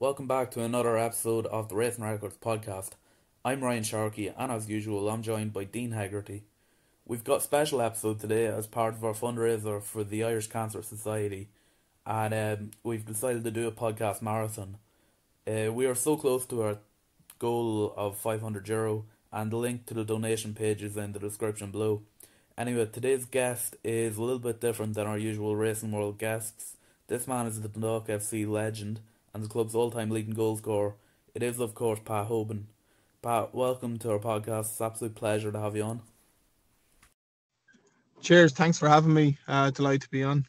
Welcome back to another episode of the Racing Records podcast. I'm Ryan Sharkey, and as usual, I'm joined by Dean Haggerty. We've got a special episode today as part of our fundraiser for the Irish Cancer Society, and um, we've decided to do a podcast marathon. Uh, we are so close to our goal of 500 euro, and the link to the donation page is in the description below. Anyway, today's guest is a little bit different than our usual Racing World guests. This man is the Dundalk FC legend and the club's all-time leading goal scorer. It is, of course, Pat Hoban. Pat, welcome to our podcast. It's an absolute pleasure to have you on. Cheers. Thanks for having me. Uh, delighted to be on.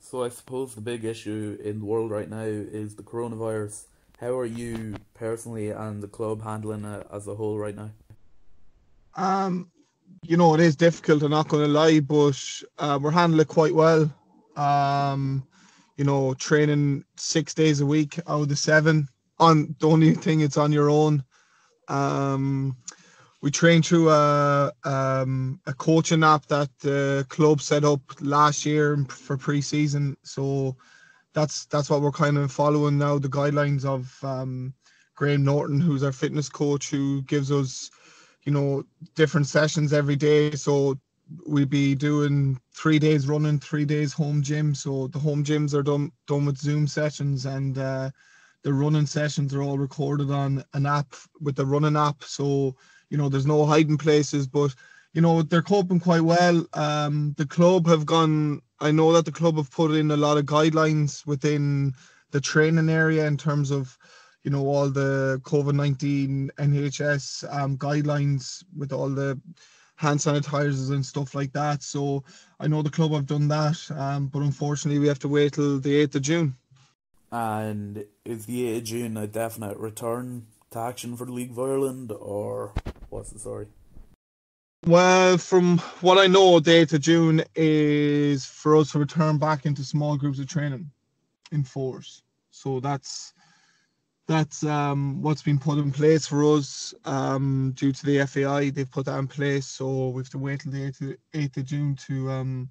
So I suppose the big issue in the world right now is the coronavirus. How are you personally and the club handling it as a whole right now? Um, you know, it is difficult. I'm not going to lie, but uh, we're handling it quite well. Um, you know, training six days a week out of the seven. On the only thing, it's on your own. Um, we train through a um, a coaching app that the club set up last year for pre-season. So that's that's what we're kind of following now. The guidelines of um, Graham Norton, who's our fitness coach, who gives us, you know, different sessions every day. So we'll be doing three days running, three days home gym. So the home gyms are done done with Zoom sessions, and uh, the running sessions are all recorded on an app with the running app. So you know, there's no hiding places, but you know they're coping quite well. Um, the club have gone. I know that the club have put in a lot of guidelines within the training area in terms of you know all the COVID nineteen NHS um, guidelines with all the hand sanitizers and stuff like that. So I know the club have done that, um, but unfortunately we have to wait till the eighth of June. And is the eighth of June a definite return to action for the League of Ireland, or what's the story? Well, from what I know, the 8th of June is for us to return back into small groups of training in force. So that's that's um, what's been put in place for us um, due to the FAI. They've put that in place, so we have to wait till the 8th of, 8th June to um,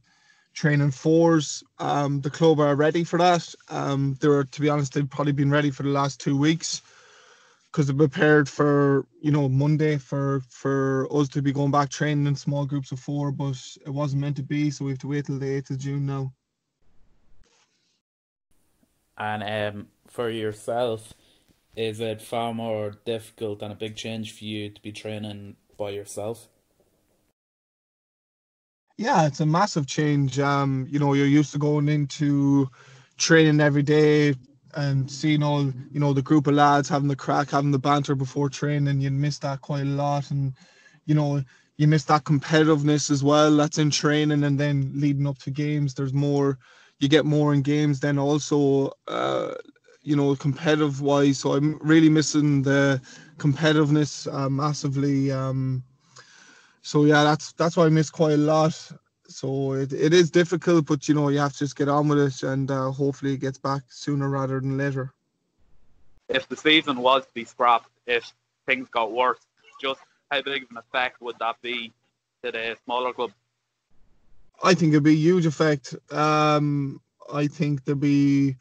train in fours. Um, the club are ready for that. Um, they're, to be honest, they've probably been ready for the last two weeks because they're prepared for you know Monday for for us to be going back training in small groups of four, but it wasn't meant to be, so we have to wait till the eighth of June now. And um, for yourself, is it far more difficult and a big change for you to be training by yourself? Yeah, it's a massive change. Um, you know, you're used to going into training every day, and seeing all you know the group of lads having the crack, having the banter before training, you miss that quite a lot, and you know you miss that competitiveness as well. That's in training, and then leading up to games, there's more. You get more in games then also, uh, you know, competitive wise. So I'm really missing the competitiveness uh, massively. Um, so yeah, that's that's why I miss quite a lot so it, it is difficult, but you know you have to just get on with it, and uh, hopefully it gets back sooner rather than later. If the season was to be scrapped, if things got worse, just how big of an effect would that be to the smaller club? I think it'd be a huge effect. Um, I think there'd be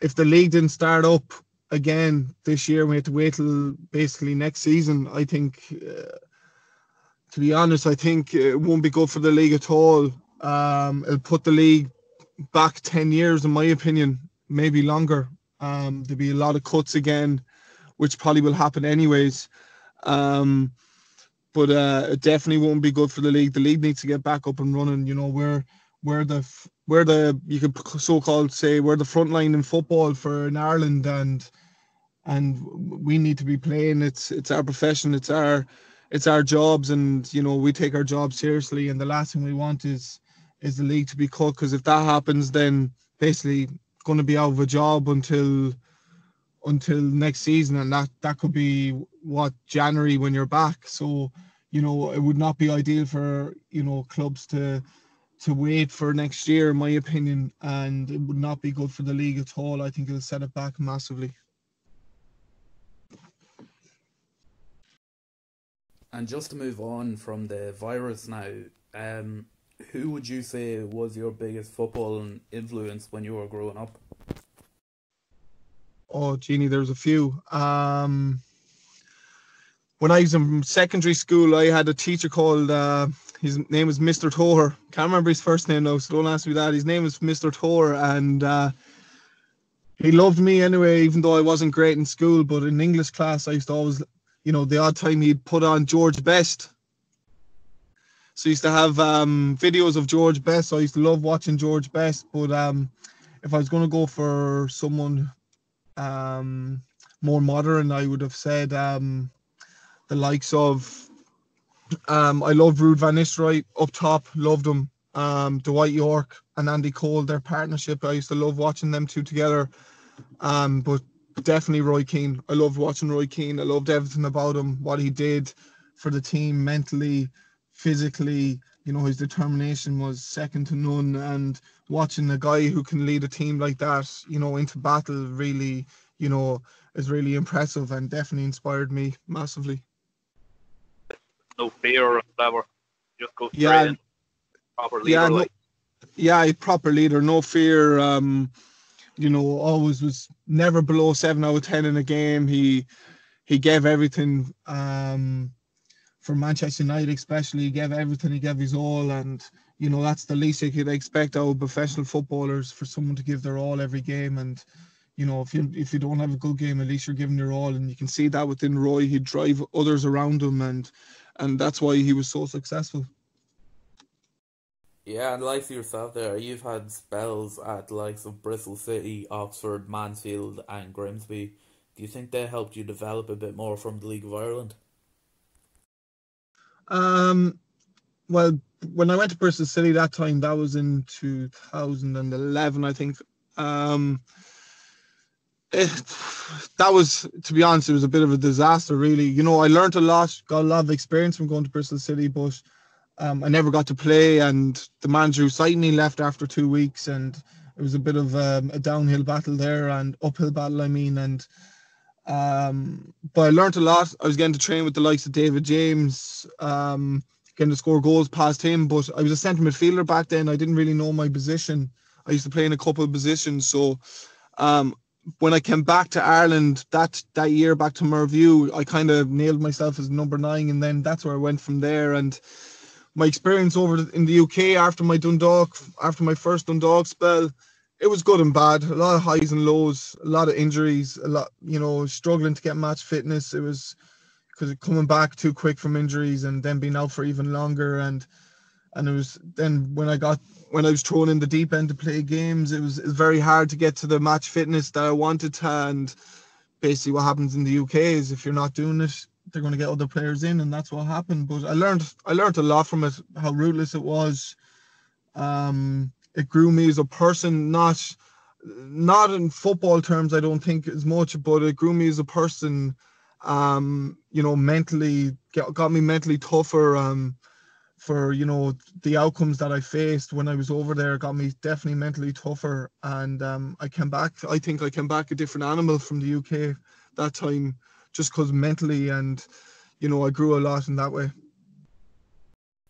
if the league didn't start up again this year, we had to wait till basically next season. I think. Uh, to be honest, I think it won't be good for the league at all. Um, it'll put the league back 10 years, in my opinion, maybe longer. Um, there'll be a lot of cuts again, which probably will happen anyways. Um, but uh, it definitely won't be good for the league. The league needs to get back up and running. You know, we're we're the we're the you could so-called say we're the front line in football for in Ireland, and and we need to be playing. It's it's our profession. It's our it's our jobs. And you know we take our job seriously. And the last thing we want is is the league to be cut. Because if that happens then basically going to be out of a job until until next season. And that that could be what January when you're back. So you know it would not be ideal for you know clubs to to wait for next year in my opinion and it would not be good for the league at all I think it'll set it back massively And just to move on from the virus now, um, who would you say was your biggest football influence when you were growing up? Oh, Jeannie, there's a few. Um, when I was in secondary school, I had a teacher called. Uh, his name was Mr. Tor. Can't remember his first name though, so don't ask me that. His name was Mr. Tor, and uh, he loved me anyway, even though I wasn't great in school. But in English class, I used to always, you know, the odd time he'd put on George Best. So I used to have um, videos of George Best. So I used to love watching George Best. But um, if I was going to go for someone um, more modern, I would have said um, the likes of um, I love Ruud van Nistelrooy up top, loved him. Um, Dwight Yorke and Andy Cole, their partnership, I used to love watching them two together. Um, but definitely Roy Keane. I loved watching Roy Keane. I loved everything about him, what he did for the team mentally, physically. You know, his determination was second to none. And watching a guy who can lead a team like that, you know, into battle really, you know, is really impressive and definitely inspired me massively no fear or whatever. Just go straight Yeah. in. Proper leader. yeah, no, yeah, proper leader, no fear. Um, you know, always was never below seven out of ten in a game. He he gave everything. Um, for Manchester United, especially, he gave everything. He gave his all, and you know that's the least you could expect out of professional footballers for someone to give their all every game. And you know, if you if you don't have a good game, at least you're giving your all, and you can see that within Roy. He'd drive others around him, and and that's why he was so successful. Yeah, and like yourself there, you've had spells at the likes of Bristol City, Oxford, Mansfield, and Grimsby. Do you think they helped you develop a bit more from the League of Ireland? Um, well, when I went to Bristol City that time, that was in 2011, I think. Um, it, that was, to be honest, it was a bit of a disaster, really. You know, I learned a lot, got a lot of experience from going to Bristol City, but um, I never got to play, and the manager who signed me left after two weeks, and it was a bit of um, a downhill battle there and uphill battle, I mean, and um, but I learned a lot. I was getting to train with the likes of David James, um, getting to score goals past him. But I was a centre midfielder back then. I didn't really know my position. I used to play in a couple of positions. So um, when I came back to Ireland that that year, back to Mervue, I kind of nailed myself as number nine, and then that's where I went from there. And my experience over in the UK after my Dundalk, after my first Dundalk spell, it was good and bad. A lot of highs and lows, a lot of injuries, a lot, you know, struggling to get match fitness. It was because coming back too quick from injuries and then being out for even longer. And and it was then when I got when I was thrown in the deep end to play games, it was, it was very hard to get to the match fitness that I wanted to. And basically, what happens in the UK is if you're not doing it, they're going to get other players in, and that's what happened. But I learned I learned a lot from it. How ruthless it was. Um, it grew me as a person, not not in football terms, I don't think as much, but it grew me as a person. Um, you know, mentally got, got me mentally tougher. Um, for you know the outcomes that I faced when I was over there got me definitely mentally tougher, and um, I came back. I think I came back a different animal from the UK that time, just because mentally and you know I grew a lot in that way.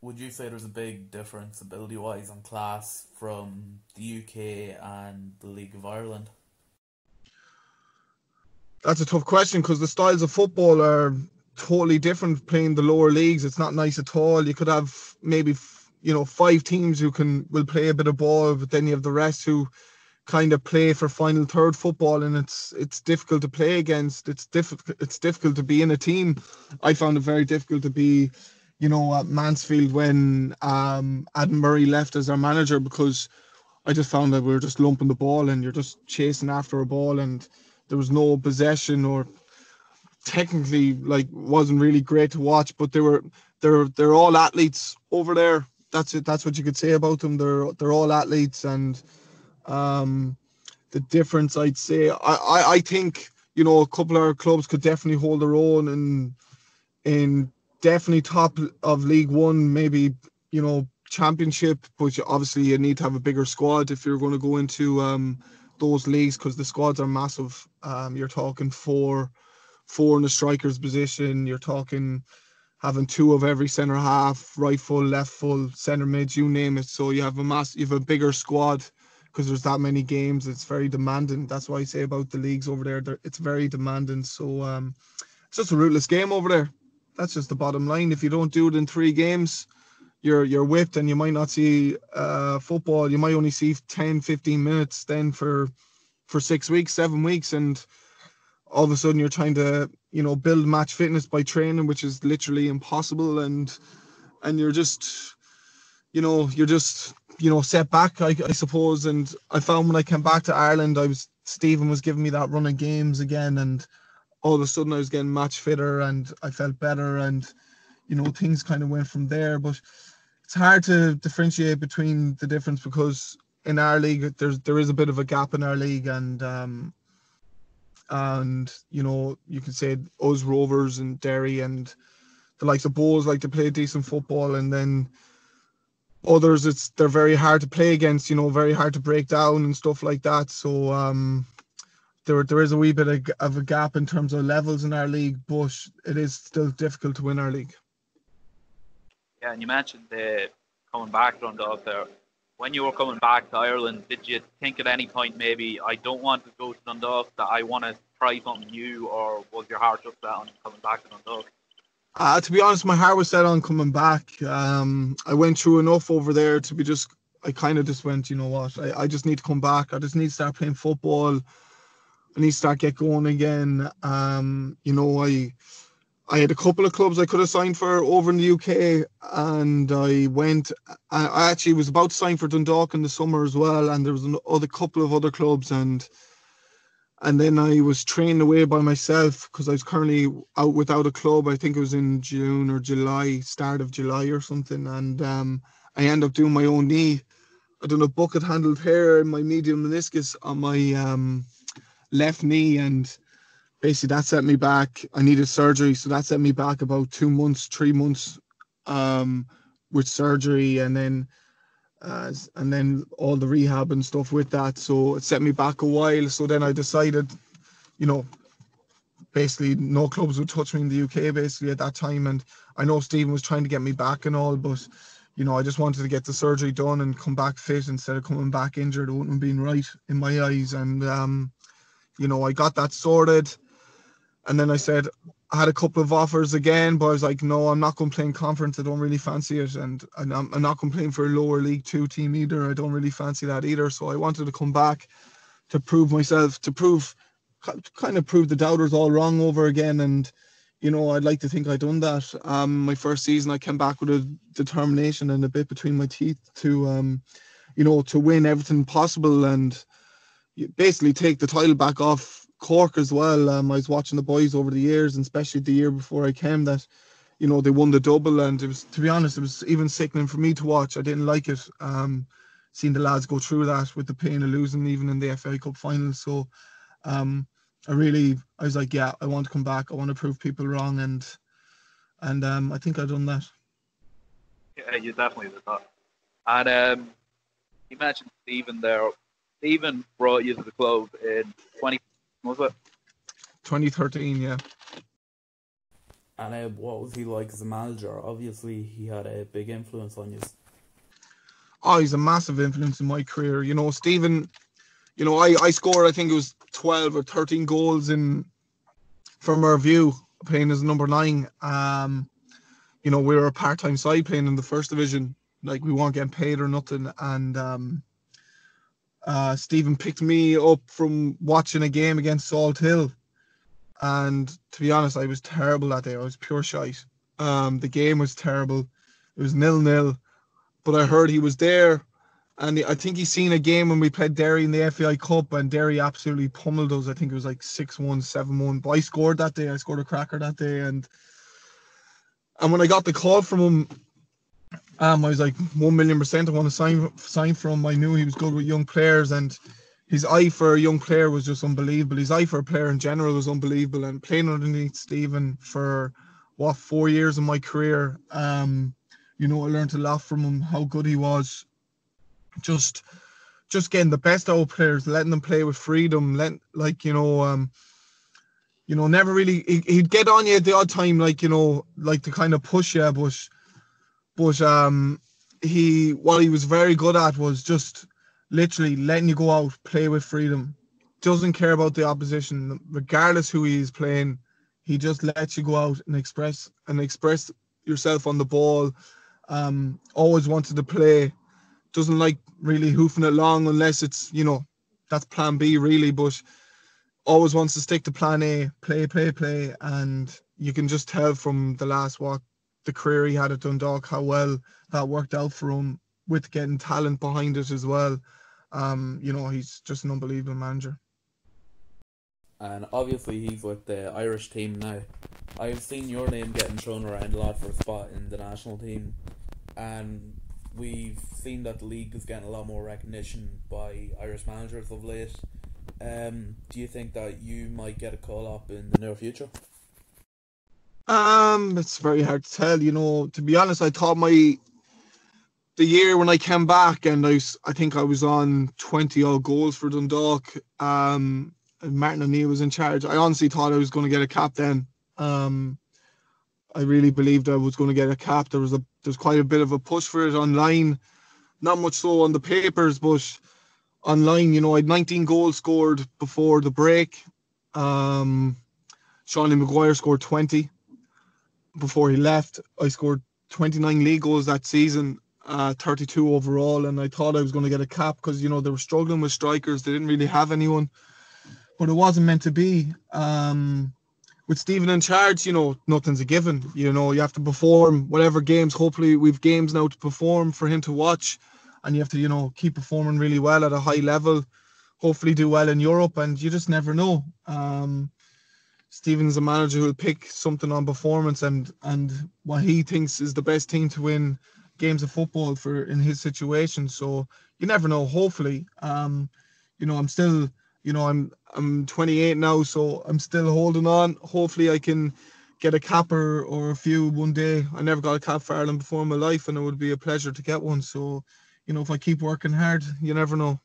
Would you say there's a big difference ability wise and class from the UK and the League of Ireland? That's a tough question because the styles of football are totally different playing the lower leagues. It's not nice at all. You could have maybe you know five teams who can will play a bit of ball, but then you have the rest who kind of play for final third football, and it's it's difficult to play against. It's difficult. It's difficult to be in a team. I found it very difficult to be, you know, at Mansfield when um, Adam Murray left as our manager because I just found that we were just lumping the ball and you're just chasing after a ball and there was no possession or technically like wasn't really great to watch, but they were they're they're all athletes over there. That's it. That's what you could say about them. They're they're all athletes, and um, the difference I'd say I, I I think you know a couple of our clubs could definitely hold their own and in definitely top of League One, maybe you know championship, but obviously you need to have a bigger squad if you're going to go into um, those leagues because the squads are massive. Um, you're talking four four in the striker's position. You're talking having two of every centre half, right full, left full, centre mid, you name it. So you have a mass, you have a bigger squad because there's that many games. It's very demanding. That's why I say about the leagues over there. It's very demanding. So um, it's just a rootless game over there. That's just the bottom line. If you don't do it in three games, you're you're whipped and you might not see uh, football. You might only see 10, 15 minutes then for for six weeks, seven weeks, and all of a sudden you're trying to you know build match fitness by training, which is literally impossible, and and you're just you know you're just you know set back, I, I suppose. And I found when I came back to Ireland, I was Stephen was giving me that run of games again, and all of a sudden I was getting match fitter and I felt better, and you know things kind of went from there, but it's hard to differentiate between the difference because in our league there's there is a bit of a gap in our league. And um and you know you can say us rovers and derry and the likes of Bohs like to play decent football and then others it's they're very hard to play against you know very hard to break down and stuff like that so um there, there is a wee bit of, of a gap in terms of levels in our league but it is still difficult to win our league yeah, and you mentioned the coming back Dundalk there. When you were coming back to Ireland, did you think at any point maybe I don't want to go to Dundalk, that I want to try something new, or was your heart just set on coming back to Dundalk? Uh, to be honest, my heart was set on coming back. Um, I went through enough over there to be just. I kind of just went, you know what? I, I just need to come back. I just need to start playing football. I need to start get going again. Um, you know, I I had a couple of clubs I could have signed for over in the UK, and I went. I actually was about to sign for Dundalk in the summer as well, and there was another couple of other clubs, and and then I was trained away by myself because I was currently out without a club. I think it was in June or July, start of July or something, and um, I ended up doing my own knee. I done a bucket handle tear in my medial meniscus on my um, left knee, and basically that set me back. I needed surgery, so that set me back about two months, three months um, with surgery, and then uh, and then all the rehab and stuff with that. So it set me back a while. So then I decided, you know, basically no clubs would touch me in the UK basically at that time. And I know Stephen was trying to get me back and all, but you know, I just wanted to get the surgery done and come back fit instead of coming back injured. It wouldn't have been right in my eyes. And um, you know, I got that sorted. And then I said, I had a couple of offers again, but I was like, no, I'm not going to play in conference. I don't really fancy it. And, and I'm, I'm not going to play for a lower League Two team either. I don't really fancy that either. So I wanted to come back to prove myself, to prove, kind of prove the doubters all wrong over again. And, you know, I'd like to think I'd done that. Um, my first season, I came back with a determination and a bit between my teeth to, um, you know, to win everything possible and basically take the title back off Cork as well. Um, I was watching the boys over the years, and especially the year before I came, that you know they won the double, and it was to be honest, it was even sickening for me to watch. I didn't like it. Um, seeing the lads go through that with the pain of losing, even in the FA Cup final. So, um, I really, I was like, yeah, I want to come back. I want to prove people wrong, and and um, I think I've done that. Yeah, you definitely did that. And um, you mentioned Stephen there. Stephen brought you to the club in 20 was it? 2013, yeah. And uh, what was he like as a manager? Obviously, he had a big influence on you. Oh, he's a massive influence in my career. You know, Stephen, you know, I, I scored, I think it was 12 or 13 goals in from Mervue, playing as number nine. Um, you know, we were a part time side playing in the first division. Like, we weren't getting paid or nothing. And, um, uh, Stephen picked me up from watching a game against Salthill. And to be honest, I was terrible that day. I was pure shite. Um, the game was terrible. It was nil nil. But I heard he was there. And I think he's seen a game when we played Derry in the FAI Cup, and Derry absolutely pummeled us. I think it was like 6 1, 7 1. But I scored that day. I scored a cracker that day. And and when I got the call from him, um, I was like one million percent. I want to sign sign from. I knew he was good with young players, and his eye for a young player was just unbelievable. His eye for a player in general was unbelievable. And playing underneath Stephen for what four years of my career, um, you know, I learned a lot from him. How good he was. Just, just getting the best out of players, letting them play with freedom. Let like you know, um, you know, never really. He, he'd get on you at the odd time, like you know, like to kind of push you, but but um, he what he was very good at was just literally letting you go out, play with freedom. Doesn't care about the opposition, regardless who he is playing. He just lets you go out and express and express yourself on the ball. Um, always wanted to play. Doesn't like really hoofing it long unless it's you know that's plan B really, but always wants to stick to plan A, play, play, play, and you can just tell from the last walk the career he had at Dundalk how well that worked out for him with getting talent behind it as well. Um, you know, he's just an unbelievable manager. And obviously, he's with the Irish team now. I've seen your name getting thrown around a lot for a spot in the national team, and we've seen that the league is getting a lot more recognition by Irish managers of late. Um, do you think that you might get a call up in the near future? Um, it's very hard to tell. You know, to be honest, I thought my the year when I came back and I, I think I was on 20 odd goals for Dundalk. Um, and Martin O'Neill was in charge. I honestly thought I was going to get a cap then. Um, I really believed I was going to get a cap. There was a there's quite a bit of a push for it online, not much so on the papers, but online, you know, I had 19 goals scored before the break. Um, Seanie Maguire scored 20 before he left. I scored 29 league goals that season, uh, 32 overall, and I thought I was going to get a cap because you know they were struggling with strikers. They didn't really have anyone, but it wasn't meant to be. Um, with Stephen in charge, you know, nothing's a given. You know, you have to perform whatever games. Hopefully, we've games now to perform for him to watch, and you have to, you know, keep performing really well at a high level. Hopefully, do well in Europe, and you just never know. Um, Stephen's a manager who'll pick something on performance and and what he thinks is the best team to win games of football for in his situation. So you never know. Hopefully, um, you know, I'm still, you know, I'm I'm 28 now, so I'm still holding on. Hopefully, I can get a cap or, or a few one day. I never got a cap for Ireland before in my life, and it would be a pleasure to get one. So, you know, if I keep working hard, you never know.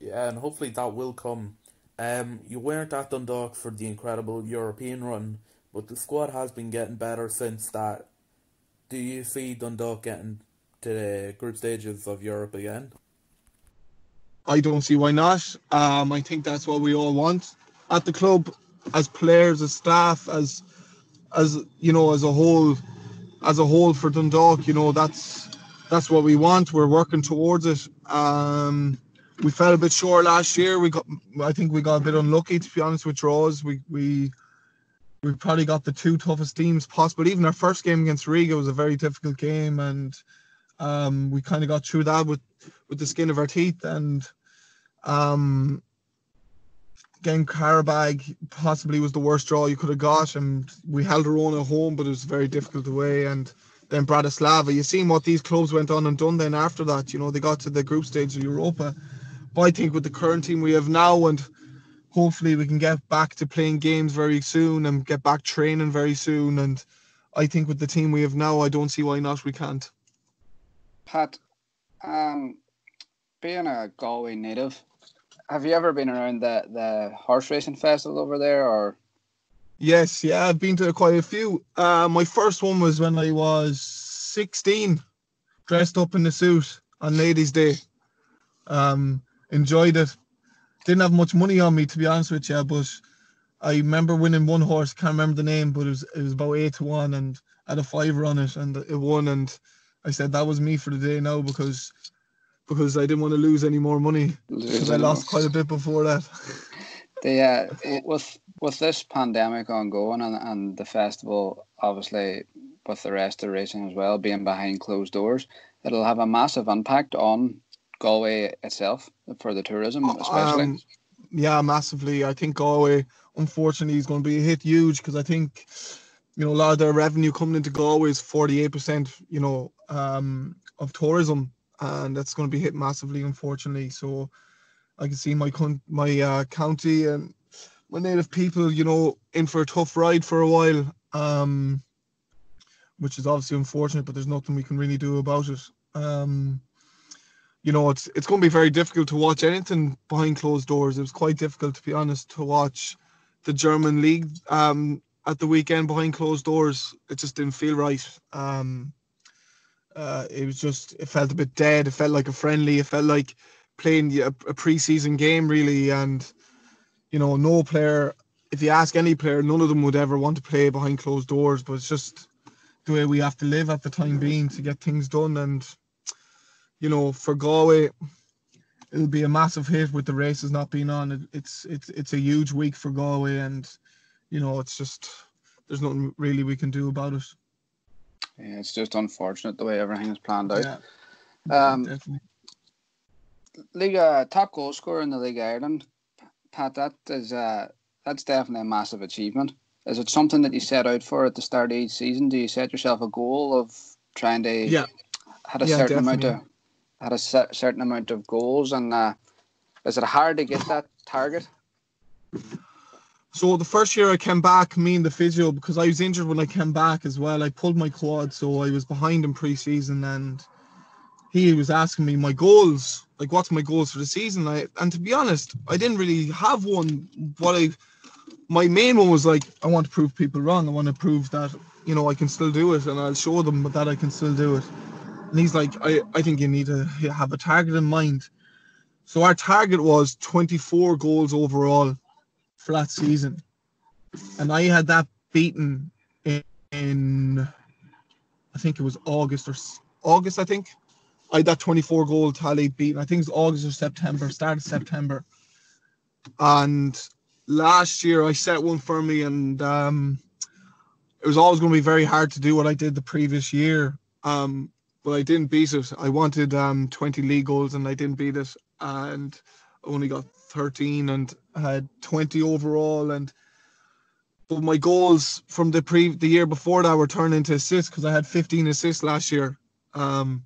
Yeah, and hopefully that will come. Um, you weren't at Dundalk for the incredible European run, but the squad has been getting better since that. Do you see Dundalk getting to the group stages of Europe again? I don't see why not. Um, I think that's what we all want at the club, as players, as staff, as as you know, as a whole, as a whole for Dundalk. You know, that's that's what we want. We're working towards it. Um, we fell a bit short last year. We got, I think, we got a bit unlucky to be honest with draws. We we we probably got the two toughest teams possible. Even our first game against Riga was a very difficult game, and um, we kind of got through that with with the skin of our teeth. And um, getting Qarabag possibly was the worst draw you could have got, and we held our own at home, but it was very difficult away. And then Bratislava, you seen what these clubs went on and done. Then after that, you know, they got to the group stage of Europa. But I think with the current team we have now, and hopefully we can get back to playing games very soon and get back training very soon. And I think with the team we have now, I don't see why not we can't. Pat, um, being a Galway native, have you ever been around the, the horse racing festival over there or? Yes, yeah, I've been to quite a few. Uh, my first one was when I was 16, dressed up in the suit on Ladies' Day. Um, enjoyed it. Didn't have much money on me to be honest with you, but I remember winning one horse. Can't remember the name, but it was it was about eight to one, and I had a fiver on it, and it won. And I said that was me for the day now because because I didn't want to lose any more money because I lost quite a bit before that. The uh, with with this pandemic ongoing and, and the festival obviously with the rest of racing as well being behind closed doors, it'll have a massive impact on Galway itself for the tourism, especially. Um, yeah, massively. I think Galway, unfortunately, is going to be hit huge because I think, you know, a lot of their revenue coming into Galway is 48%, you know, um, of tourism. And that's going to be hit massively, unfortunately. So I can see my my uh, county and my native people, you know, in for a tough ride for a while, um, which is obviously unfortunate, but there's nothing we can really do about it. Um, you know, it's it's going to be very difficult to watch anything behind closed doors. It was quite difficult, to be honest, to watch the German league um, at the weekend behind closed doors. It just didn't feel right. Um, Uh, it was just it felt a bit dead. It felt like a friendly. It felt like playing a, a preseason game really, and you know, no player. If you ask any player, none of them would ever want to play behind closed doors. But it's just the way we have to live at the time being to get things done. And you know, for Galway, it'll be a massive hit with the races not being on. It, it's it's it's a huge week for Galway, and you know, it's just there's nothing really we can do about it. Yeah, it's just unfortunate the way everything is planned out. Yeah, Um, definitely. League uh, top goal scorer in the League Ireland, Pat. That is uh, that's definitely a massive achievement. Is it something that you set out for at the start of each season? Do you set yourself a goal of trying to Yeah, had a Yeah, certain amount of definitely. Had a certain amount of goals, and uh, is it hard to get that target? So the first year I came back, me and the physio, because I was injured when I came back as well. I pulled my quad, so I was behind in pre-season, and he was asking me my goals, like what's my goals for the season. I and to be honest, I didn't really have one. What I, my main one was like I want to prove people wrong. I want to prove that you know I can still do it, and I'll show them that I can still do it. And he's like, I I think you need to have a target in mind. So our target was 24 goals overall for that season. And I had that beaten in, in I think it was August or August, I think. I had that 24 goal tally beaten. I think it's August or September, start of September. And last year I set one for me and um, it was always going to be very hard to do what I did the previous year. Um, but I didn't beat it. I wanted um, 20 league goals and I didn't beat it. And only got 13 and had 20 overall. And but my goals from the pre the year before that were turned into assists because I had 15 assists last year. Um,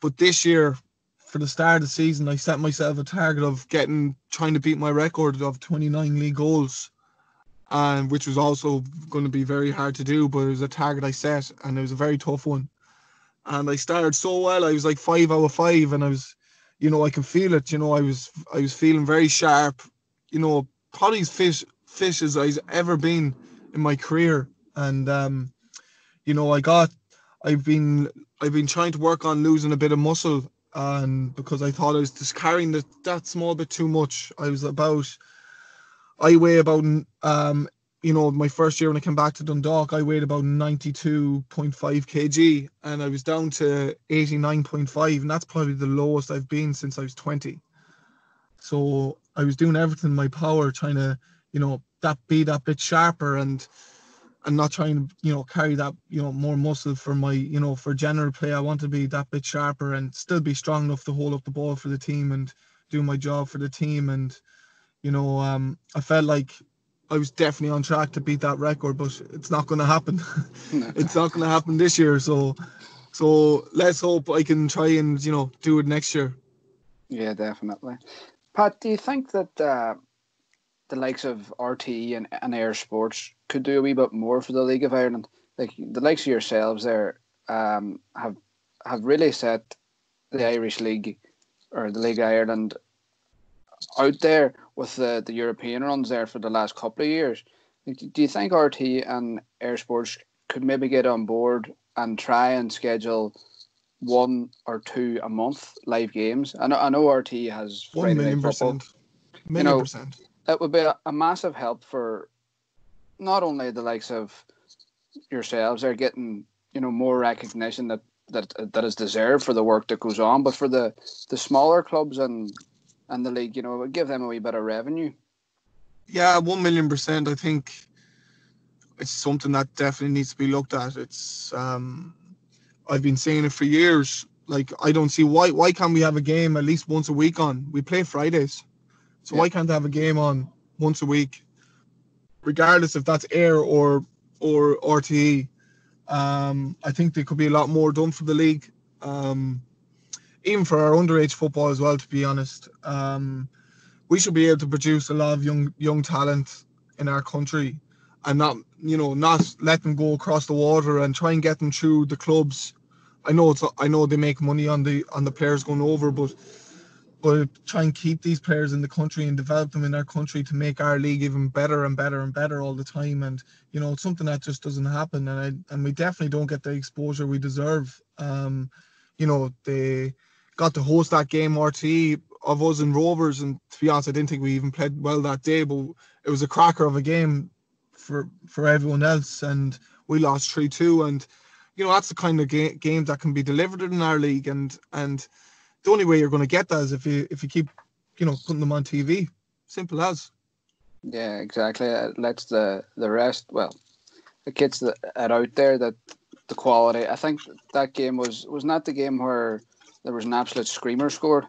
but this year, for the start of the season, I set myself a target of getting trying to beat my record of 29 league goals, and which was also going to be very hard to do. But it was a target I set, and it was a very tough one. And I started so well. I was like five out of five, and I was, you know, I can feel it. You know, I was I was feeling very sharp. You know, probably as fish fish as I've ever been in my career, and um, you know, I got. I've been I've been trying to work on losing a bit of muscle and because I thought I was just carrying the, that small bit too much. I was about, I weigh about, um, you know, my first year when I came back to Dundalk, I weighed about 92.5 kg and I was down to 89.5, and that's probably the lowest I've been since I was 20. So I was doing everything in my power, trying to, you know, that be that bit sharper and and not trying to, you know, carry that, you know, more muscle for my, you know, for general play. I want to be that bit sharper and still be strong enough to hold up the ball for the team and do my job for the team. And, you know, um, I felt like I was definitely on track to beat that record, but it's not going to happen. it's not going to happen this year. So, so let's hope I can try and, you know, do it next year. Yeah, definitely. Pat, do you think that uh, the likes of RTE and, and eir Sports could do a wee bit more for the League of Ireland? Like the likes of yourselves there um, have have really set the Irish League or the League of Ireland out there with the, the European runs there for the last couple of years. Do you think RTE and eir Sports could maybe get on board and try and schedule one or two a month live games? I know, I know RTE has Friday one million percent, Million know, percent. It would be a, a massive help for not only the likes of yourselves are getting you know more recognition that that that is deserved for the work that goes on, but for the the smaller clubs and and the league, you know, it would give them a wee bit of revenue. Yeah, one million percent. I think it's something that definitely needs to be looked at. It's um, I've been saying it for years. Like I don't see why why can't we have a game at least once a week on? We play Fridays, so Yeah. why can't I have a game on once a week, regardless if that's eir or or RTE? Um, I think there could be a lot more done for the league, um, even for our underage football as well. To be honest, um, we should be able to produce a lot of young young talent in our country and not you know not let them go across the water and try and get them through the clubs. I know it's i know they make money on the on the players going over but but try and keep these players in the country and develop them in our country to make our league even better and better and better all the time. And you know it's something that just doesn't happen. And I, and we definitely don't get the exposure we deserve. Um, you know, they got to host that game RTE of us and Rovers, and to be honest, I didn't think we even played well that day, but it was a cracker of a game for for everyone else, and we lost three two, and you know that's the kind of ga- game that can be delivered in our league, and and the only way you're going to get that is if you if you keep you know putting them on TV, simple as. Yeah, exactly. It lets the the rest well, the kids that are out there that the quality. I think that game was was not the game where there was an absolute screamer scored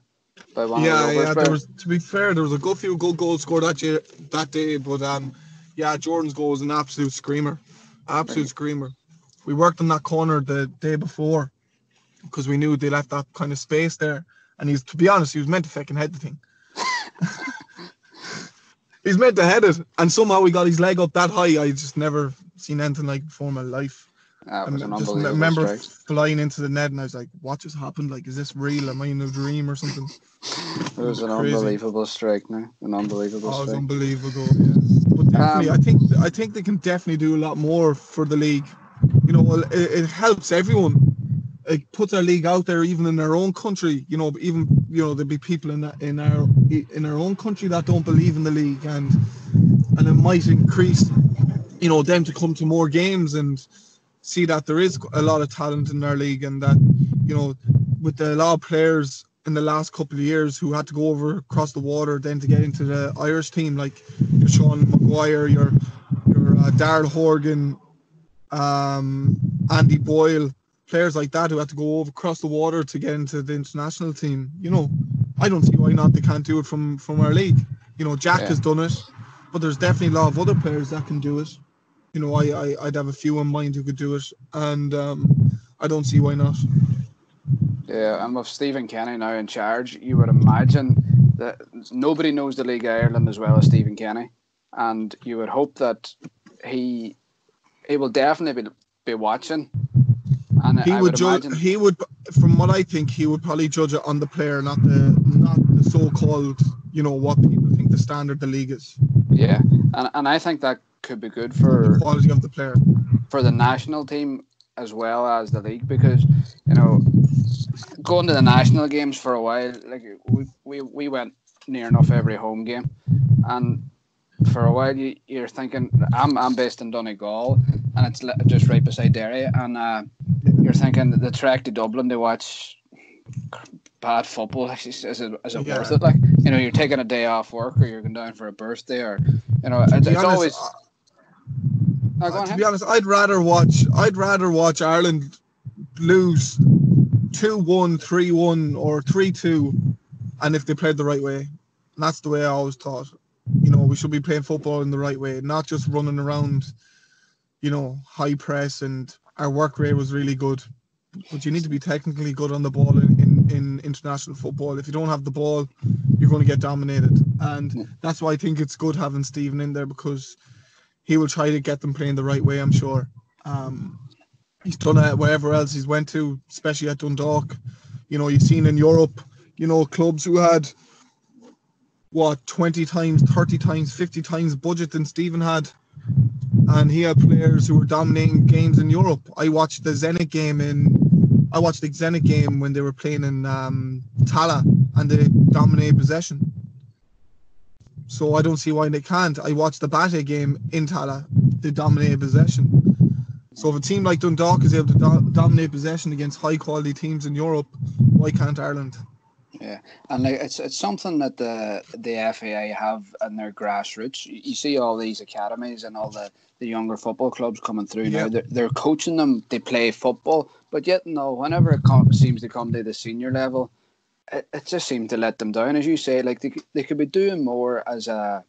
by one yeah, of the yeah. There was, to be fair, there was a good few good goals scored that year, that day, but um, yeah, Jordan's goal was an absolute screamer, absolute Right. screamer. We worked on that corner the day before because we knew they left that kind of space there, and he's to be honest, he was meant to fucking head the thing. he's meant to head it, and somehow he got his leg up that high. I just never seen anything like before in my life. That was I an just remember strike. flying into the net, and I was like, "What just happened? Like, is this real? Am I in a dream or something?" It was an crazy. unbelievable strike. Now, an unbelievable Oh, it was unbelievable. Yeah. But definitely, Um, I think I think they can definitely do a lot more for the league. You know, it, it helps everyone. It puts our league out there, even in our own country. You know, even you know there'll be people in that, in our in our own country that don't believe in the league, and and it might increase, you know, them to come to more games and see that there is a lot of talent in our league, and that you know, with the, a lot of players in the last couple of years who had to go over across the water then to get into the Irish team, like your Sean Maguire, your your uh, Daryl Horgan, um, Andy Boyle, players like that who had to go over across the water to get into the international team. You know, I don't see why not they can't do it from from our league. You know, Jack Yeah. has done it, but there's definitely a lot of other players that can do it. You know, I, I I'd have a few in mind who could do it, and um, I don't see why not. Yeah, and with Stephen Kenny now in charge, you would imagine that nobody knows the League of Ireland as well as Stephen Kenny, and you would hope that he he will definitely be, be watching. And he I would would judge. imagine, He would, from what I think, he would probably judge it on the player, not the not the so-called, you know, what people think the standard the league is, yeah, and and I think that could be good for the quality of the player. for the national team as well as the league because you know going to the national games for a while like we we, we went near enough every home game and for a while you, you're thinking I'm, I'm based in Donegal and it's just right beside Derry and uh, you're thinking the trek to Dublin to watch bad football is, is, it, is it Yeah. worth it like you know you're taking a day off work or you're going down for a birthday or you know it's honest, always uh, on, to be honest, I'd rather watch. I'd rather watch Ireland lose 2-1, 3-1, or three-two, and if they played the right way, and that's the way I always thought. You know, we should be playing football in the right way, not just running around. You know, high press, and our work rate was really good. But you need to be technically good on the ball in, in, in international football. If you don't have the ball, you're going to get dominated, and that's why I think it's good having Stephen in there because he will try to get them playing the right way. I'm sure. Um, he's done it wherever else he's went to, especially at Dundalk. You know, you've seen in Europe, you know, clubs who had what 20 times, 30 times, 50 times budget than Stephen had. And he had players who were dominating games in Europe. I watched the Zenit game in I watched the Zenit game when they were playing in um, Tallaght and they dominated possession. So I don't see why they can't. I watched the Bate game in Tallaght. They dominated possession. So if a team like Dundalk is able to do- dominate possession against high quality teams in Europe, why can't Ireland? Yeah, and like it's it's something that the the FAI have in their grassroots. You, you see all these academies and all the, the younger football clubs coming through Yeah. now. They're, they're coaching them. They play football, but yet no. Whenever it com- seems to come to the senior level, it, it just seemed to let them down. As you say, like they, they could be doing more as a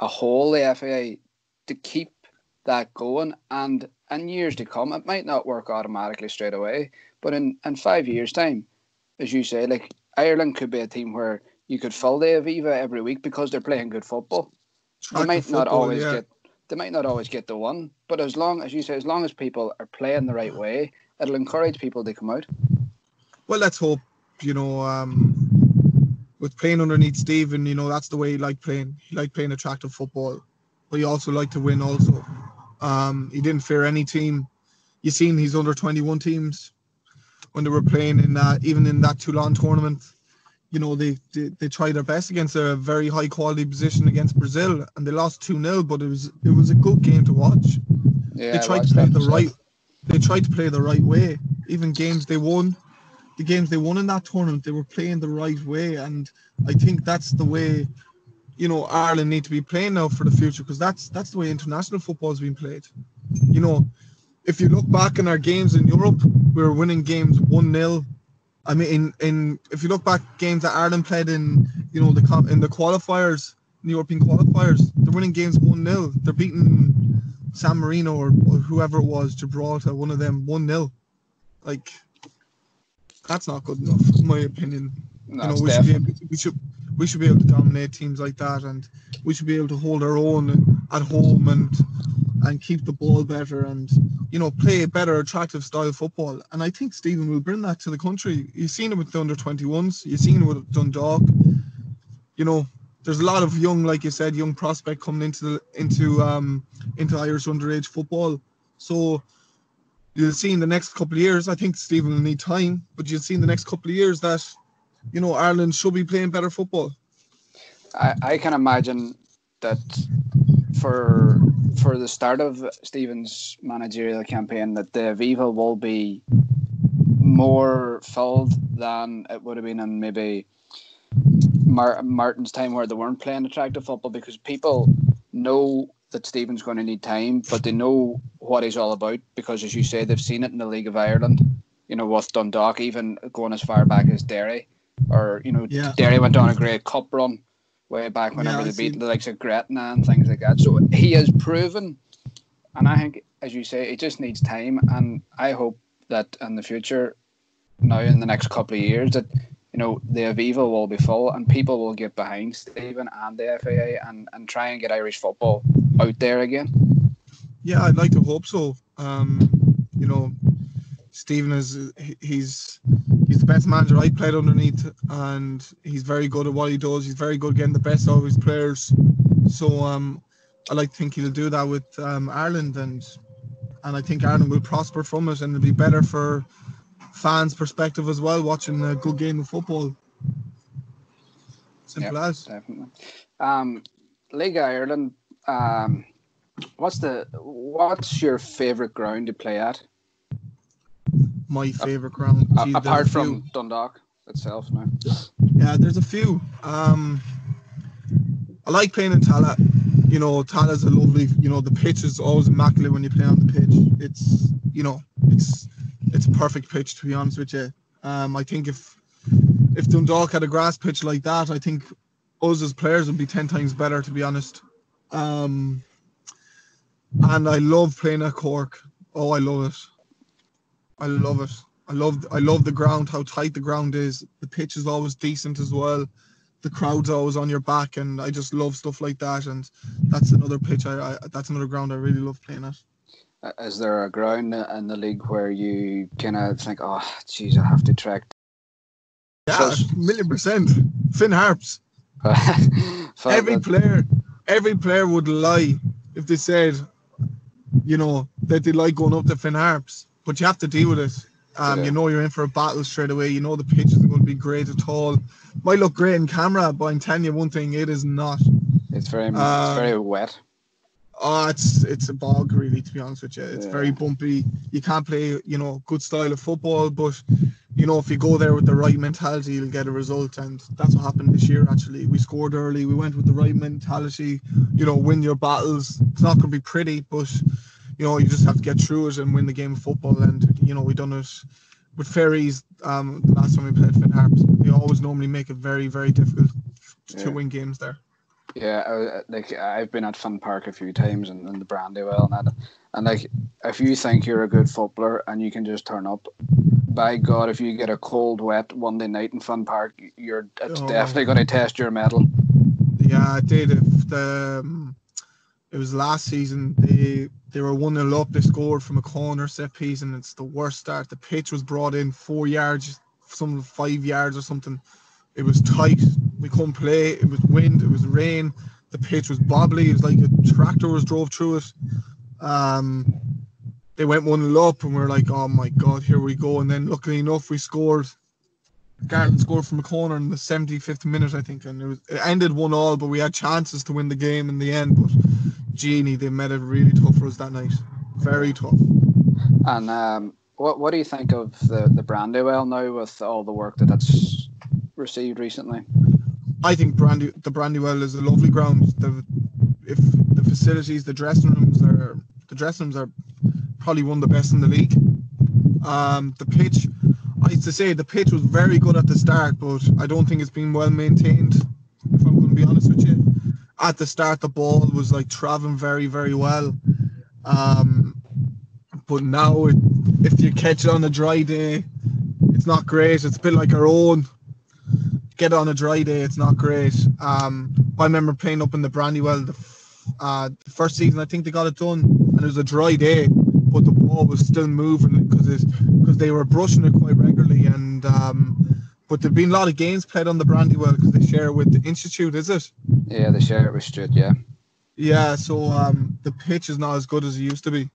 a whole the FAI to keep that going and in years to come it might not work automatically straight away but in in five years time as you say like Ireland could be a team where you could fill the Aviva every week because they're playing good football they might the not always yeah. get they might not always get the one but as long as you say as long as people are playing the right way it'll encourage people to come out Well, let's hope. You know, um, with playing underneath Stephen, you know that's the way he liked playing. He liked playing attractive football, but he also liked to win. Also, um, he didn't fear any team. You seen his under twenty one teams. when they were playing in that even in that Toulon tournament. You know, they, they, they tried their best against a very high quality position against Brazil and they lost 2 0, but it was it was a good game to watch. Yeah, they tried to play the right they tried to play the right way. Even games they won, the games they won in that tournament, they were playing the right way. And I think that's the way, you know, Ireland need to be playing now for the future because that's that's the way international football has been played. You know, if you look back in our games in Europe, we were winning games one 0 I mean, in, in if you look back games that Ireland played in, you know, the in the qualifiers, in the European qualifiers, they're winning games one 0 They're beating San Marino or, or whoever it was, Gibraltar, one of them, one 0 Like, that's not good enough, in my opinion. No, you know, we should, be able, we should we should be able to dominate teams like that, and we should be able to hold our own at home and and keep the ball better and you know play a better, attractive style of football. And I think Stephen will bring that to the country. You've seen it with the under 21s. You've seen it with Dundalk. You know, there's a lot of young, like you said, young prospect coming into the into um into Irish underage football. So you'll see in the next couple of years. I think Stephen will need time, but you'll see in the next couple of years that you know Ireland should be playing better football. I, I can imagine that for for the start of Stephen's managerial campaign that the Aviva will be more filled than it would have been in maybe Mar- Martin's time where they weren't playing attractive football because people know that Stephen's going to need time, but they know what he's all about because, as you say, they've seen it in the League of Ireland. You know, with Dundalk, even going as far back as Derry, or you know, Yeah. Derry went on a great cup run way back whenever Yeah, they beat the likes of Gretna and things like that. So he has proven, and I think, as you say, it just needs time. And I hope that in the future, now in the next couple of years, that you know the Aviva will be full and people will get behind Stephen and the FAI and, and try and get Irish football out there again. Yeah, I'd like to hope so. Um, you know, Stephen is he's he's the best manager I played underneath, and he's very good at what he does. He's very good at getting the best out of his players. So um, I like to think he'll do that with um, Ireland, and and I think Ireland will prosper from it, and it'll be better for fans' perspective as well, watching a good game of football. Simple as. Definitely. Um, League Ireland. Um, what's the what's your favourite ground to play at? My favourite ground. Gee, apart from. Dundalk itself, now. Yeah, there's a few. Um, I like playing in Tallaght. You know, Tallaght's a lovely. You know, the pitch is always immaculate when you play on the pitch. It's you know, it's it's a perfect pitch to be honest with you. Um, I think if if Dundalk had a grass pitch like that, I think us as players would be ten times better to be honest. Um, and I love playing at Cork. Oh, I love it. I love it. I love I love the ground, how tight the ground is. The pitch is always decent as well. The crowd's always on your back, and I just love stuff like that. And that's another pitch. I, I that's another ground I really love playing at. Is there a ground in the league where you kind of think, oh, geez, I have to track? Yeah, So- million percent. Finn Harps. Every player, every player would lie if they said, you know, that they like going up to Finn Harps. But you have to deal with it. Um, Yeah. You know you're in for a battle straight away. You know the pitch isn't going to be great at all. Might look great in camera, but I'm telling you one thing, it is not. it's very, Um, it's very wet. Oh, it's it's a bog really, to be honest with you. It's Yeah. very bumpy. You can't play, you know, good style of football, but you know, if you go there with the right mentality, you'll get a result. And that's what happened this year. Actually, we scored early. We went with the right mentality. You know, win your battles. It's not going to be pretty, but you know, you just have to get through it and win the game of football. And you know, we done it with Ferries. Um, the last time we played Finn Harps, they always normally make it very, very difficult Yeah. to win games there. Yeah, I, like I've been at Finn Park a few times and, and the Brandywell and that, and like if you think you're a good footballer and you can just turn up, by God, if you get a cold, wet Monday night in Finn Park, you're it's Oh. definitely going to test your mettle. Yeah, I did. If the um, it was last season, they they were one 0 up. They scored from a corner set piece, and it's the worst start. The pitch was brought in four yards, some five yards or something. It was tight. We couldn't play. It was wind. It was rain. The pitch was bobbly. It was like a tractor was drove through it. Um, they went one up, and we are like, oh my god, here we go. And then luckily enough, we scored. Gartland scored from a corner in the 75th minute, I think, and it, was, it ended one all. But we had chances to win the game in the end. But Genie, they made it really tough for us that night. Very tough. And um, what what do you think of the the Brandywell now with all the work that that's received recently? I think Brandy the Brandywell is a lovely ground. The if the facilities, the dressing rooms are the dressing rooms are probably one of the best in the league. Um, the pitch, I used to say the pitch was very good at the start, but I don't think it's been well maintained. If I'm going to be honest with you, at the start the ball was like traveling very very well, um, but now it, if you catch it on a dry day, it's not great. It's a bit like our own. Get it on a dry day, it's not great. Um, I remember playing up in the Brandywell the, uh, the first season. I think they got it done, and it was a dry day but the ball was still moving because because they were brushing it quite regularly. And um, but there've been a lot of games played on the Brandywell because they share it with the Institute, is it? Yeah, they share it with Institute. Yeah. Yeah, so um, the pitch is not as good as it used to be.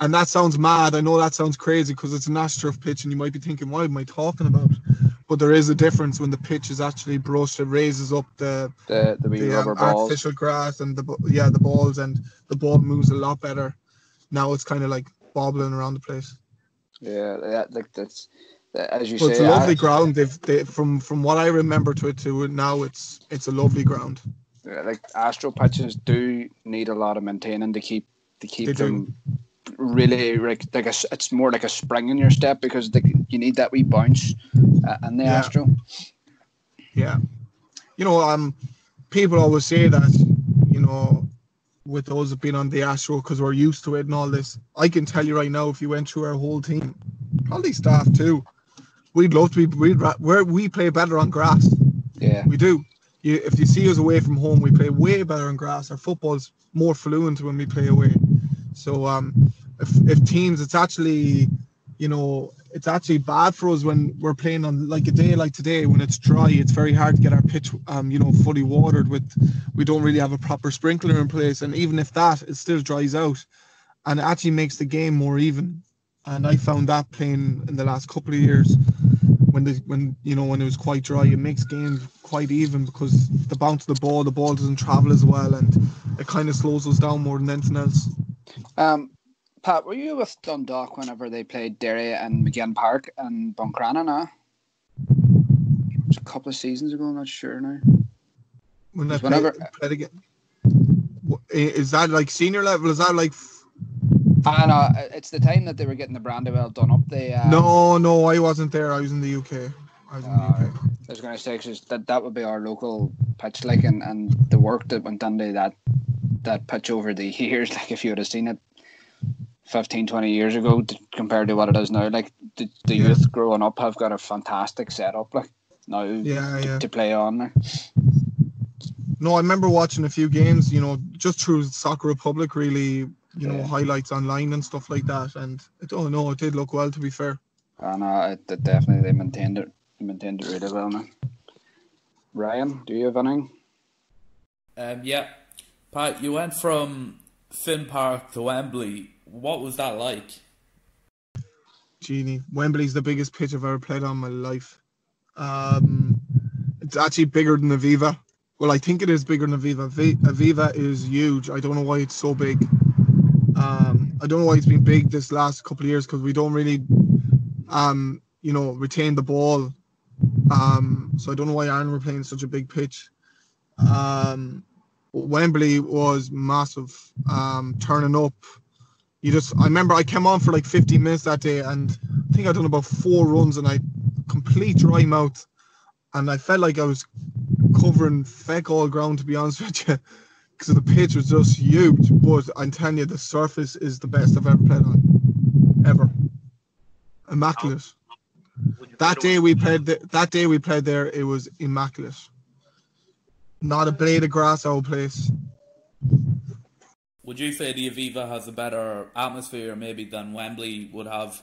And that sounds mad. I know that sounds crazy because it's an AstroTurf pitch, and you might be thinking, "What am I talking about?" But there is a difference when the pitch is actually brushed. It raises up the the, the, the rubber um, balls. artificial grass and the yeah the balls, and the ball moves a lot better now it's kind of like bobbling around the place. Yeah, that, like that's as you well, say. It's a lovely I, ground. They've they, from from what I remember to it to now, it's it's a lovely ground. Yeah, like Astro pitches do need a lot of maintaining to keep to keep they them do. Really like like a, it's more like a spring in your step because the, you need that wee bounce uh, and the yeah. Astro. Yeah, you know, um, people always say that you know with those have been on the Astro because we're used to it and all this. I can tell you right now, if you went through our whole team, probably staff too, we'd love to be. We'd where we play better on grass. Yeah, we do. You, if you see us away from home, we play way better on grass. Our football's more fluent when we play away. So um, if if teams, it's actually, you know, it's actually bad for us when we're playing on like a day like today when it's dry. It's very hard to get our pitch, um, you know, fully watered. With we don't really have a proper sprinkler in place, and even if that, it still dries out, and it actually makes the game more even. And I found that playing in the last couple of years, when the when you know when it was quite dry, it makes games quite even because the bounce of the ball, the ball doesn't travel as well, and it kind of slows us down more than anything else. Um, Pat, were you with Dundalk whenever they played Derry and Maginn Park and Buncrana now? It was a couple of seasons ago, I'm not sure now. When they whenever, played again. Is that like senior level? Is that like. I know, it's the time that they were getting the Brandywell done up. They, um, no, no, I wasn't there. I was in the UK. I was in the UK. Uh, I was going to say cause that that would be our local pitch, like, and, and the work that went into that that pitch over the years. Like, if you would have seen it 15, 20 years ago to, compared to what it is now. Like the, the yeah. youth growing up have got a fantastic setup like now yeah, to, yeah. to play on. Like. No, I remember watching a few games, you know, just through Soccer Republic, really, you yeah. know, highlights online and stuff like that. And I don't know, it did look well, to be fair. I know, it, it definitely, they maintained it, maintained it really well now. Ryan, do you have anything? Um, yeah. Pat, you went from Finn Park to Wembley what was that like? Genie, Wembley's the biggest pitch I've ever played on my life. Um, it's actually bigger than Aviva. Well, I think it is bigger than Aviva. Aviva is huge. I don't know why it's so big. Um, I don't know why it's been big this last couple of years because we don't really, um, you know, retain the ball. Um, so I don't know why Ireland were playing such a big pitch. Um, Wembley was massive. Um, turning up, you just I remember I came on for like 15 minutes that day and I think I'd done about four runs and I complete dry mouth and I felt like I was covering feck all ground to be honest with you because the pitch was just huge but I'm telling you the surface is the best I've ever played on ever. Immaculate. That day we played the, that day we played there it was immaculate. Not a blade of grass our place would you say the Aviva has a better atmosphere maybe than Wembley would have?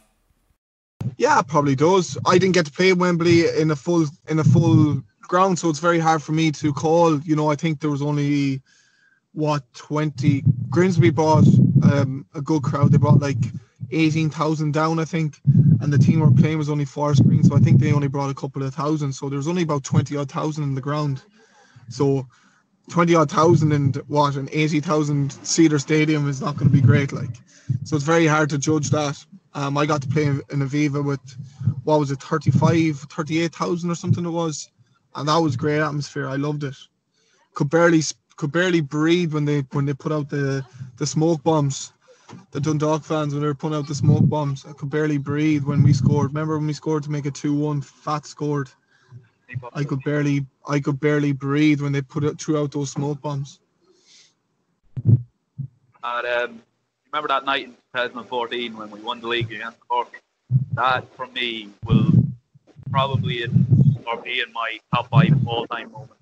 Yeah, probably does. I didn't get to play Wembley in a full in a full ground, so it's very hard for me to call. You know, I think there was only what twenty Grimsby bought um, a good crowd. They brought like eighteen thousand down, I think, and the team we were playing was only Forest Green, so I think they only brought a couple of thousand. So there was only about twenty odd thousand in the ground. So twenty odd thousand and what an eighty thousand seater stadium is not going to be great. Like, so it's very hard to judge that. Um, I got to play in Aviva with what was it, 35, 38,000 or something it was, and that was great atmosphere. I loved it. Could barely could barely breathe when they when they put out the the smoke bombs. The Dundalk fans when they were putting out the smoke bombs, I could barely breathe when we scored. Remember when we scored to make it two one? Fat scored. I could barely I could barely breathe when they put it threw out those smoke bombs. And um, remember that night in 2014 when we won the league against Cork? That for me will probably in, or be in my top five all time moments.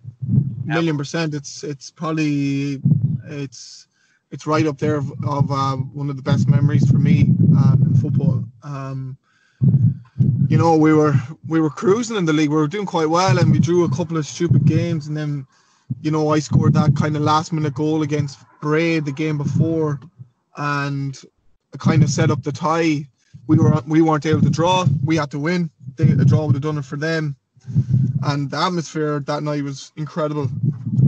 Million percent. It's it's probably it's it's right up there of, of uh, one of the best memories for me um, in football. Um, you know, we were we were cruising in the league. We were doing quite well, and we drew a couple of stupid games, and then, you know, I scored that kind of last minute goal against Bray the game before, and it kind of set up the tie. We were we weren't able to draw. We had to win. They, a draw would have done it for them, and the atmosphere that night was incredible,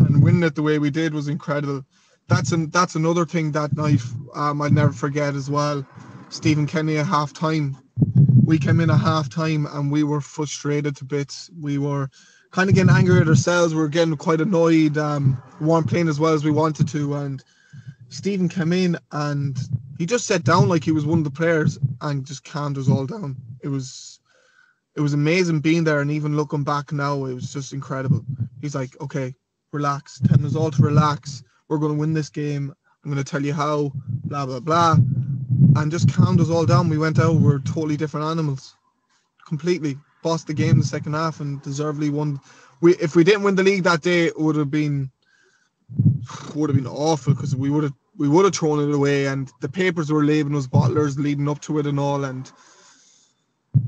and winning it the way we did was incredible. That's an that's another thing that night um, I'll never forget as well. Stephen Kenny at half time we came in at half time and we were frustrated to bits. We were kind of getting angry at ourselves. We were getting quite annoyed. Um, we weren't playing as well as we wanted to. And Stephen came in and he just sat down like he was one of the players and just calmed us all down. It was it was amazing being there and even looking back now, it was just incredible. He's like, okay, relax, telling us all to relax. We're gonna win this game. I'm gonna tell you how, blah blah blah and just calmed us all down. We went out, we are totally different animals, completely. Lost the game in the second half and deservedly won. We if we didn't win the league that day, it would have been would have been awful because we would have we would have thrown it away, and the papers were labeling us bottlers leading up to it and all, and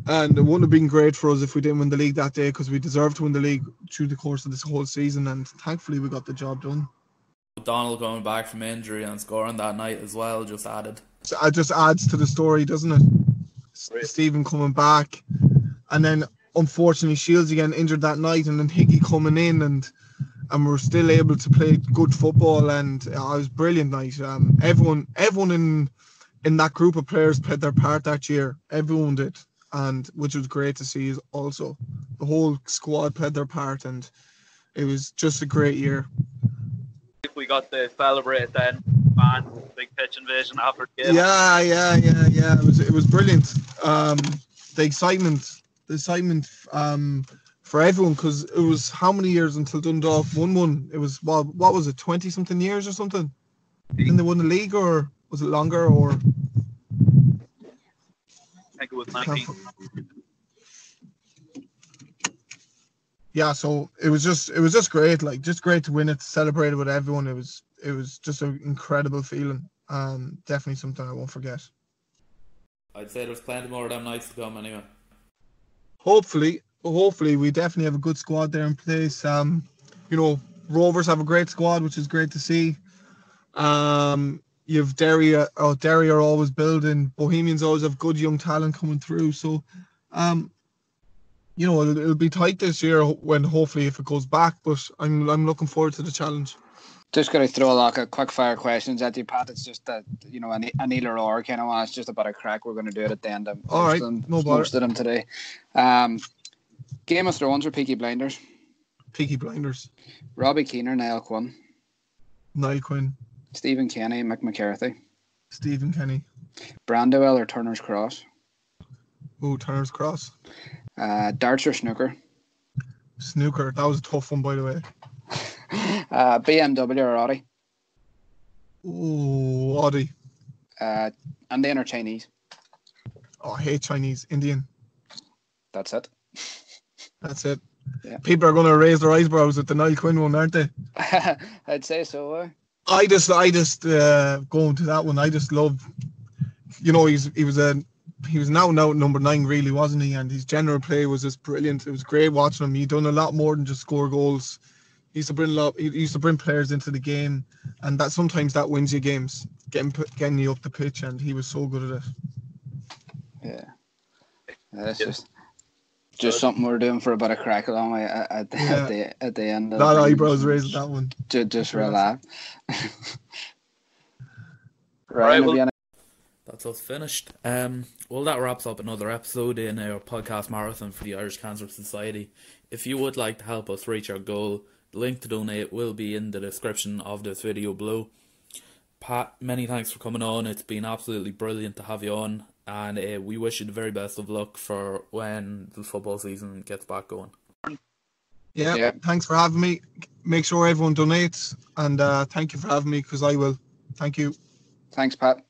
and it wouldn't have been great for us if we didn't win the league that day because we deserved to win the league through the course of this whole season, and thankfully we got the job done. Donald coming back from injury and scoring that night as well just added it just adds to the story, doesn't it? Right. Stephen coming back, and then unfortunately Shields again injured that night, and then Hickey coming in, and and we're still able to play good football, and uh, it was brilliant night. Um, everyone, everyone in in that group of players played their part that year. Everyone did, and which was great to see. Is also the whole squad played their part, and it was just a great year. If We got to celebrate then fan, big pitch invasion after game. Yeah, yeah, yeah, yeah. It was it was brilliant. Um, the excitement, the excitement um, for everyone because it was how many years until Dundalk won one? It was well, what was it, twenty something years or something? And they won the league, or was it longer? Or I think it was nineteen. Yeah, so it was just it was just great, like just great to win it, celebrate it with everyone. It was it was just an incredible feeling. Um, definitely something I won't forget. I'd say there's plenty more of them nights to come anyway. Hopefully, hopefully we definitely have a good squad there in place. Um, you know, Rovers have a great squad, which is great to see. Um, you've Derry, uh, oh, Derry are always building. Bohemians always have good young talent coming through. So, um, you know, it'll, it'll be tight this year when hopefully if it goes back. But I'm I'm looking forward to the challenge. Just going to throw like a quick fire questions at you, Pat. It's just that you know an, an either or kind of one. It's just about a crack. We're going to do it at the end of All right, them, no most of them today. Um, Game of Thrones or Peaky Blinders? Peaky Blinders. Robbie Keane or Niall Quinn? Niall Quinn. Stephen Kenny, Mick McCarthy. Stephen Kenny. Brandywell or Turner's Cross? Oh, Turner's Cross. Uh, darts or snooker? Snooker. That was a tough one, by the way. Uh, BMW or Audi? Ooh, Audi. Uh, Indian are Chinese? Oh, I hate Chinese. Indian. That's it. That's it. Yeah. People are going to raise their eyebrows at the Niall Quinn one, aren't they? I'd say so. Uh. I just, I just uh, going to that one. I just love, you know, he's he was a he was now now number nine, really, wasn't he? And his general play was just brilliant. It was great watching him. He done a lot more than just score goals. He used to bring a lot. He used to bring players into the game, and that sometimes that wins you games. getting put- getting you up the pitch, and he was so good at it. Yeah. Yeah, it's Yeah. just just something we're doing for a bit of crack along at, at, the, Yeah. at the at the end of That things. eyebrows raised that one. Ju- just relax. Right, Ryan, have well- you That's us finished. Um, well, that wraps up another episode in our podcast marathon for the Irish Cancer Society. If you would like to help us reach our goal, the link to donate will be in the description of this video below. Pat, many thanks for coming on. It's been absolutely brilliant to have you on, and uh, we wish you the very best of luck for when the football season gets back going. Yeah, Yeah. thanks for having me. Make sure everyone donates, and uh, thank you for having me because I will. Thank you. Thanks, Pat.